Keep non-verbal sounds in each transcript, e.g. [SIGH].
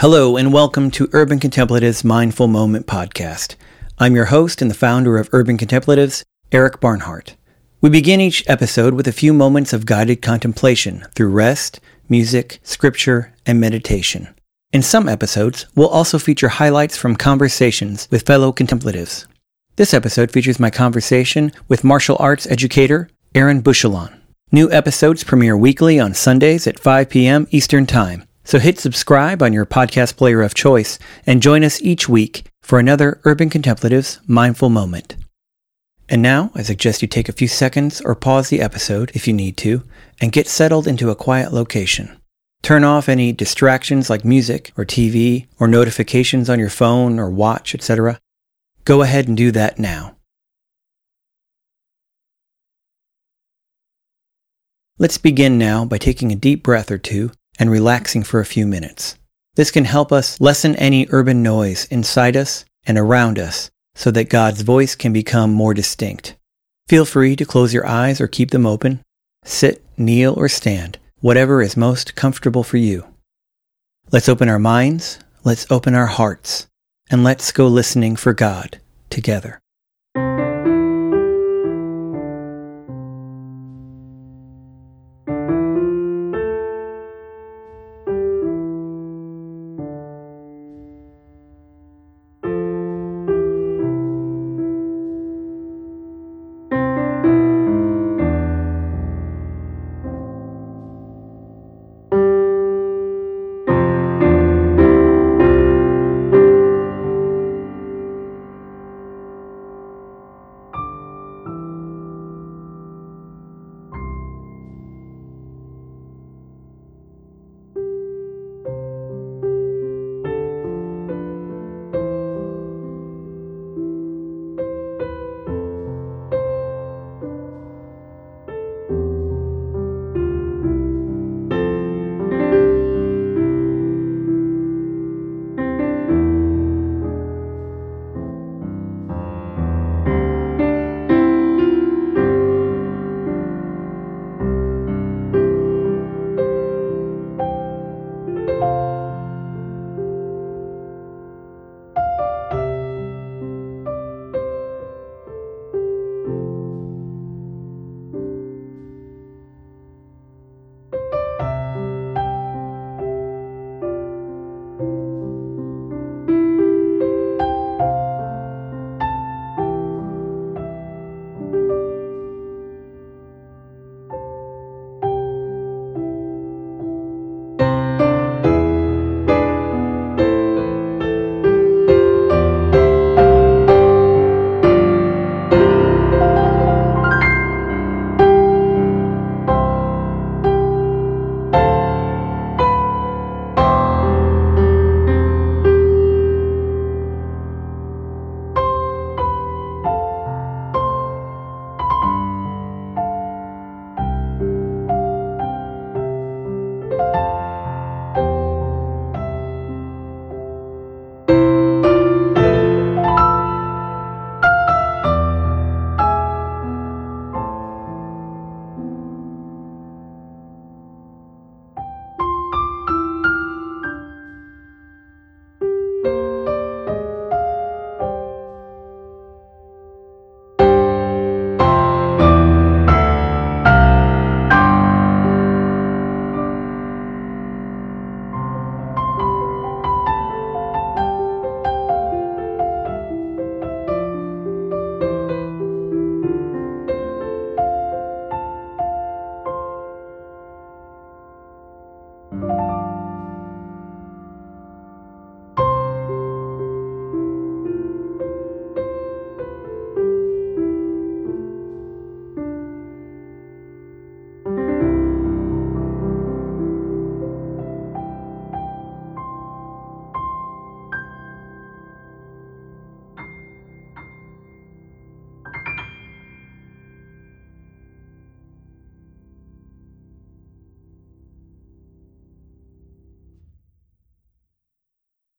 Hello, and welcome to Urban Contemplatives Mindful Moment podcast. I'm your host and the founder of Urban Contemplatives, Eric Barnhart. We begin each episode with a few moments of guided contemplation through rest, music, scripture, and meditation. In some episodes, we'll also feature highlights from conversations with fellow contemplatives. This episode features my conversation with martial arts educator Aaron Bouchillon. New episodes premiere weekly on Sundays at 5 p.m. Eastern Time. So hit subscribe on your podcast player of choice and join us each week for another Urban Contemplatives Mindful Moment. And now, I suggest you take a few seconds or pause the episode if you need to and get settled into a quiet location. Turn off any distractions like music or TV or notifications on your phone or watch, etc. Go ahead and do that now. Let's begin now by taking a deep breath or two and relaxing for a few minutes. This can help us lessen any urban noise inside us and around us so that God's voice can become more distinct. Feel free to close your eyes or keep them open. Sit, kneel, or stand, whatever is most comfortable for you. Let's open our minds, let's open our hearts, and let's go listening for God together.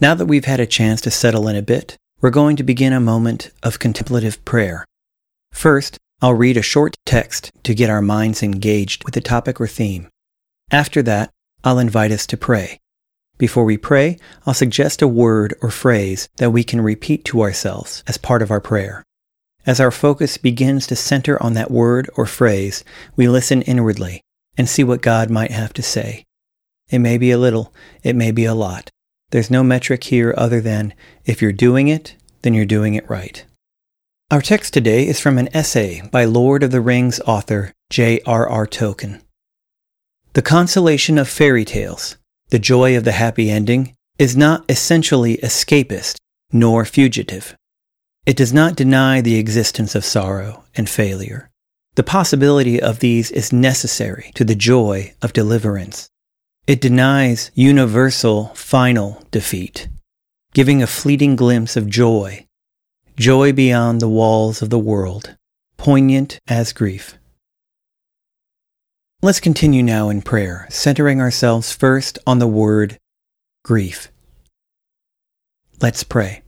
Now that we've had a chance to settle in a bit, we're going to begin a moment of contemplative prayer. First, I'll read a short text to get our minds engaged with the topic or theme. After that, I'll invite us to pray. Before we pray, I'll suggest a word or phrase that we can repeat to ourselves as part of our prayer. As our focus begins to center on that word or phrase, we listen inwardly and see what God might have to say. It may be a little, it may be a lot. There's no metric here other than if you're doing it, then you're doing it right. Our text today is from an essay by Lord of the Rings author J.R.R. Tolkien. The consolation of fairy tales, the joy of the happy ending, is not essentially escapist nor fugitive. It does not deny the existence of sorrow and failure. The possibility of these is necessary to the joy of deliverance. It denies universal, final defeat, giving a fleeting glimpse of joy, joy beyond the walls of the world, poignant as grief. Let's continue now in prayer, centering ourselves first on the word grief. Let's pray.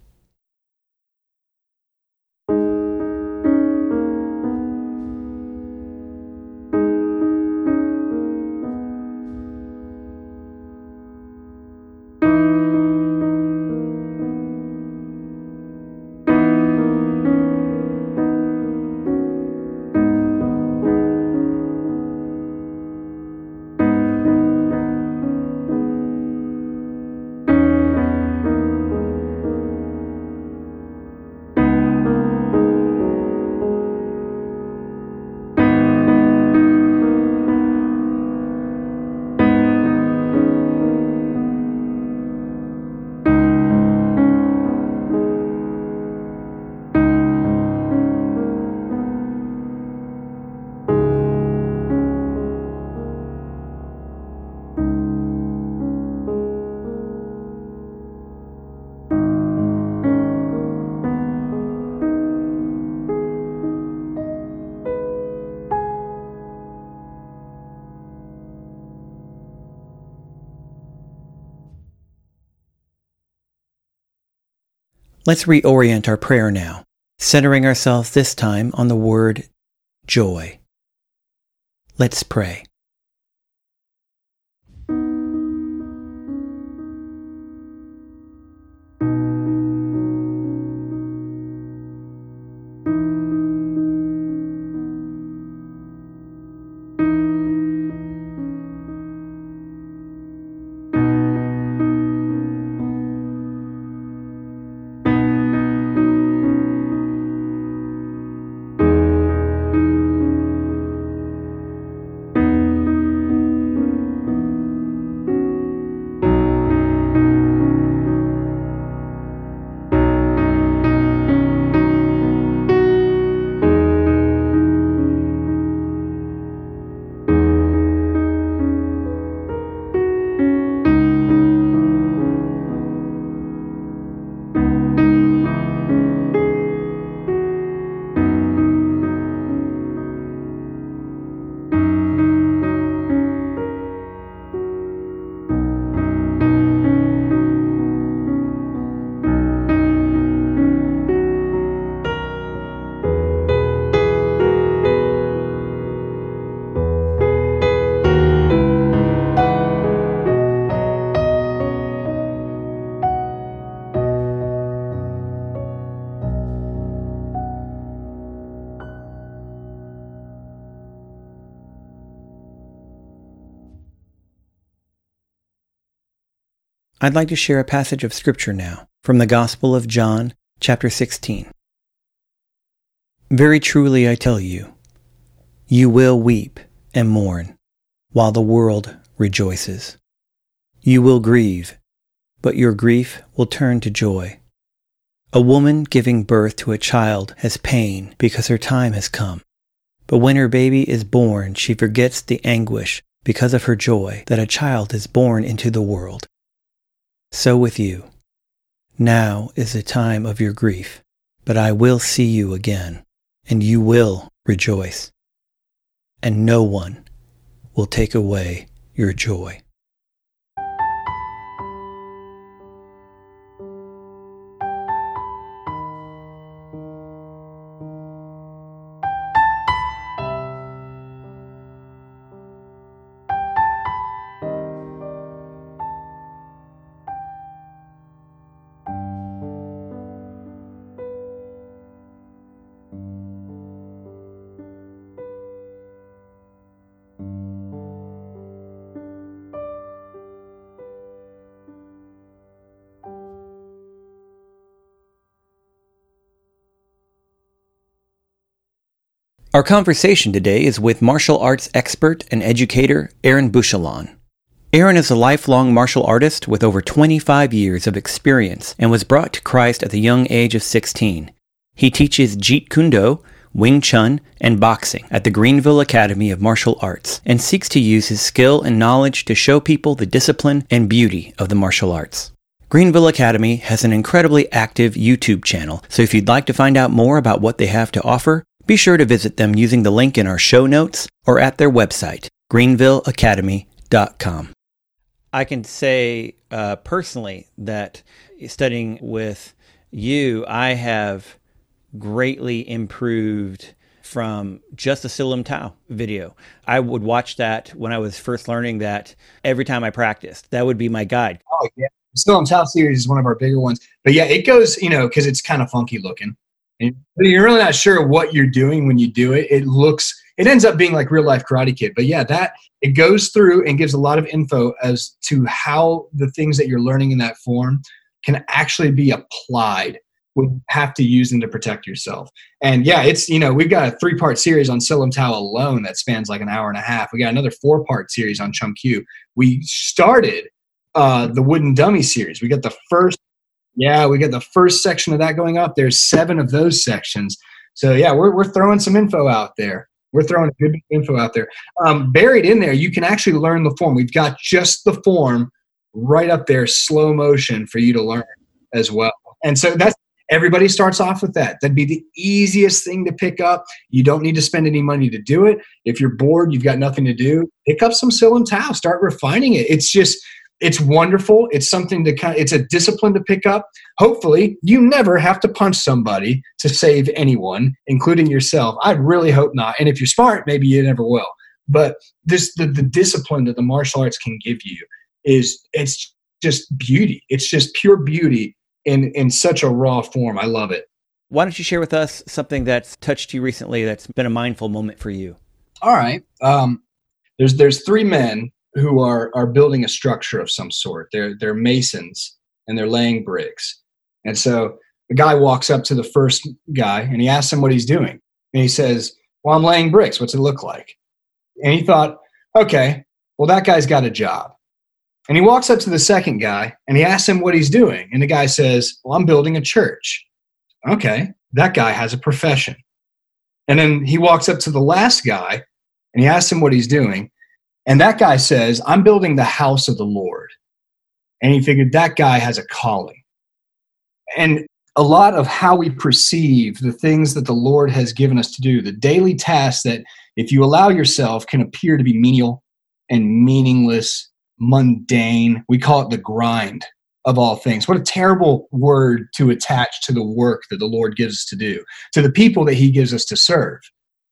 Let's reorient our prayer now, centering ourselves this time on the word joy. Let's pray. I'd like to share a passage of Scripture now from the Gospel of John, chapter 16. Very truly I tell you, you will weep and mourn while the world rejoices. You will grieve, but your grief will turn to joy. A woman giving birth to a child has pain because her time has come. But when her baby is born, she forgets the anguish because of her joy that a child is born into the world. So with you. Now is the time of your grief, but I will see you again, and you will rejoice, and no one will take away your joy. Our conversation today is with martial arts expert and educator Aaron Bouchillon. Aaron is a lifelong martial artist with over 25 years of experience and was brought to Christ at the young age of 16. He teaches Jeet Kune Do, Wing Chun, and boxing at the Greenville Academy of Martial Arts and seeks to use his skill and knowledge to show people the discipline and beauty of the martial arts. Greenville Academy has an incredibly active YouTube channel, so if you'd like to find out more about what they have to offer, be sure to visit them using the link in our show notes or at their website, greenvilleacademy.com. I can say uh, personally that studying with you, I have greatly improved from just a Siu Lim Tao video. I would watch that when I was first learning that every time I practiced. That would be my guide. Oh, yeah. The Siu Lim Tao series is one of our bigger ones. But yeah, it goes, you know, because it's kind of funky looking. And you're really not sure what you're doing when you do it. It looks, it ends up being like real life Karate Kid. But yeah, that it goes through and gives a lot of info as to how the things that you're learning in that form can actually be applied would have to use them to protect yourself. And yeah, it's you know we've got a three part series on Siu Lim Tao alone that spans like an hour and a half. We got another four part series on Chum Kiu. We started uh, the Wooden Dummy series. We got the first yeah, we got the first section of that going up. There's seven of those sections. So yeah, we're we're throwing some info out there. We're throwing good info out there. Um, buried in there, you can actually learn the form. We've got just the form right up there, slow motion for you to learn as well. And so that's everybody starts off with that. That'd be the easiest thing to pick up. You don't need to spend any money to do it. If you're bored, you've got nothing to do, pick up some Siu Lim Tao, start refining it. It's just it's wonderful. It's something to kind of, it's a discipline to pick up. Hopefully, you never have to punch somebody to save anyone, including yourself. I really hope not. And if you're smart, maybe you never will. But this the, the discipline that the martial arts can give you is it's just beauty. It's just pure beauty in in such a raw form. I love it. Why don't you share with us something that's touched you recently that's been a mindful moment for you? All right. Um, there's there's three men who are are building a structure of some sort. They're they're masons and they're laying bricks. And so the guy walks up to the first guy and he asks him what he's doing. And he says, "Well, I'm laying bricks. What's it look like?" And he thought, "Okay, well that guy's got a job." And he walks up to the second guy and he asks him what he's doing. And the guy says, "Well, I'm building a church." Okay, that guy has a profession. And then he walks up to the last guy and he asks him what he's doing. And that guy says, I'm building the house of the Lord. And he figured that guy has a calling. And a lot of how we perceive the things that the Lord has given us to do, the daily tasks that, if you allow yourself, can appear to be menial and meaningless, mundane. We call it the grind of all things. What a terrible word to attach to the work that the Lord gives us to do, to the people that He gives us to serve.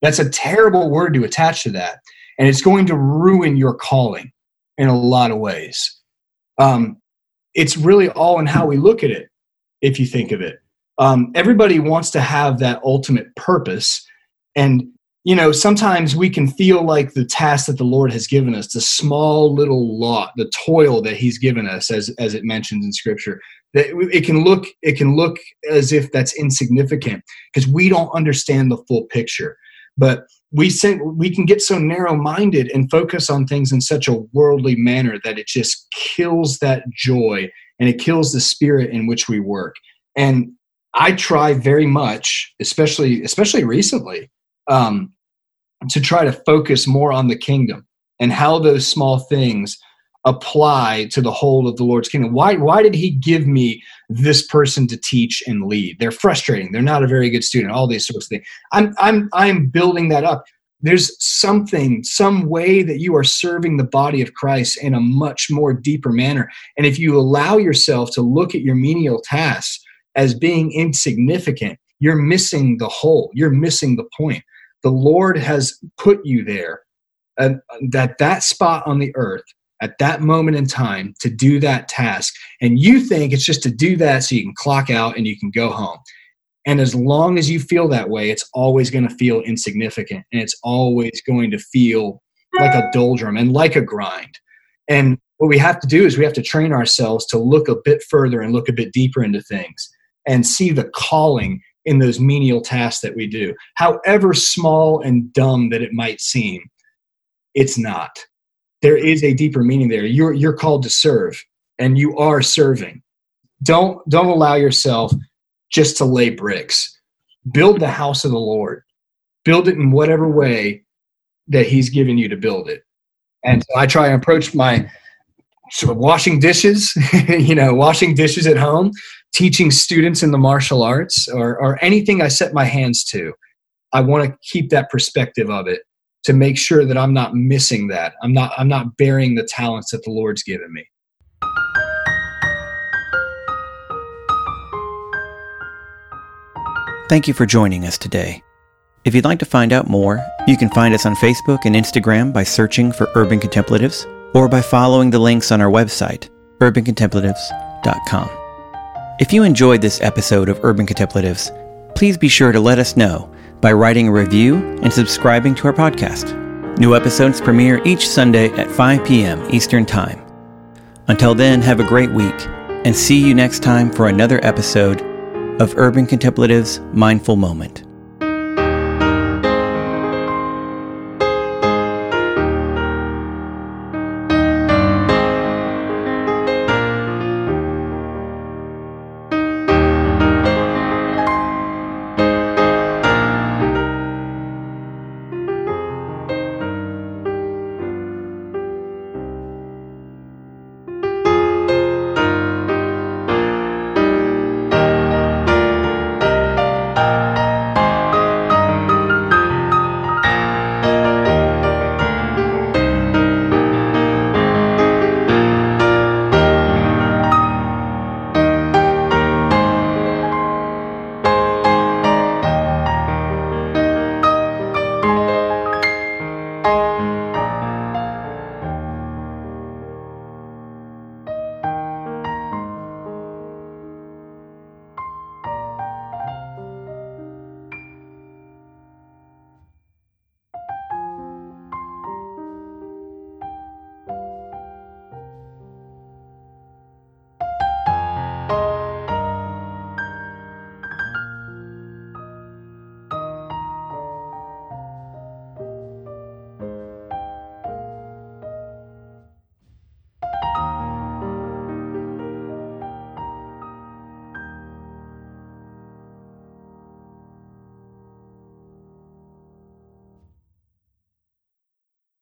That's a terrible word to attach to that and it's going to ruin your calling in a lot of ways. Um, it's really all in how we look at it, if you think of it. Um, everybody wants to have that ultimate purpose. And, you know, sometimes we can feel like the task that the Lord has given us, the small little lot, the toil that He's given us, as, as it mentions in Scripture, that it can look it can look as if that's insignificant because we don't understand the full picture. But we we can get so narrow-minded and focus on things in such a worldly manner that it just kills that joy and it kills the spirit in which we work. And I try very much, especially especially recently, um, to try to focus more on the kingdom and how those small things apply to the whole of the Lord's kingdom. Why why did he give me this person to teach and lead? They're frustrating. They're not a very good student. All these sorts of things. I'm I'm I'm building that up. There's something, some way that you are serving the body of Christ in a much more deeper manner. And if you allow yourself to look at your menial tasks as being insignificant, you're missing the whole. You're missing the point. The Lord has put you there, uh, that that spot on the earth at that moment in time to do that task. And you think it's just to do that so you can clock out and you can go home. And as long as you feel that way, it's always going to feel insignificant and it's always going to feel like a doldrum and like a grind. And what we have to do is we have to train ourselves to look a bit further and look a bit deeper into things and see the calling in those menial tasks that we do. However small and dumb that it might seem, it's not. There is a deeper meaning there. You're you're called to serve and you are serving. Don't don't allow yourself just to lay bricks. Build the house of the Lord. Build it in whatever way that he's given you to build it. And so I try and approach my sort of washing dishes, [LAUGHS] you know, washing dishes at home, teaching students in the martial arts, or, or anything I set my hands to. I want to keep that perspective of it to make sure that I'm not missing that. I'm not I'm not bearing the talents that the Lord's given me. Thank you for joining us today. If you'd like to find out more, you can find us on Facebook and Instagram by searching for Urban Contemplatives or by following the links on our website, urbancontemplatives.com. If you enjoyed this episode of Urban Contemplatives, please be sure to let us know by writing a review and subscribing to our podcast. New episodes premiere each Sunday at 5 p.m. Eastern Time. Until then, have a great week and see you next time for another episode of Urban Contemplatives Mindful Moment.